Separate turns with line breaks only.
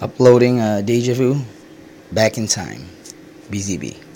Uploading uh, Deja Vu, Back in Time, BZB.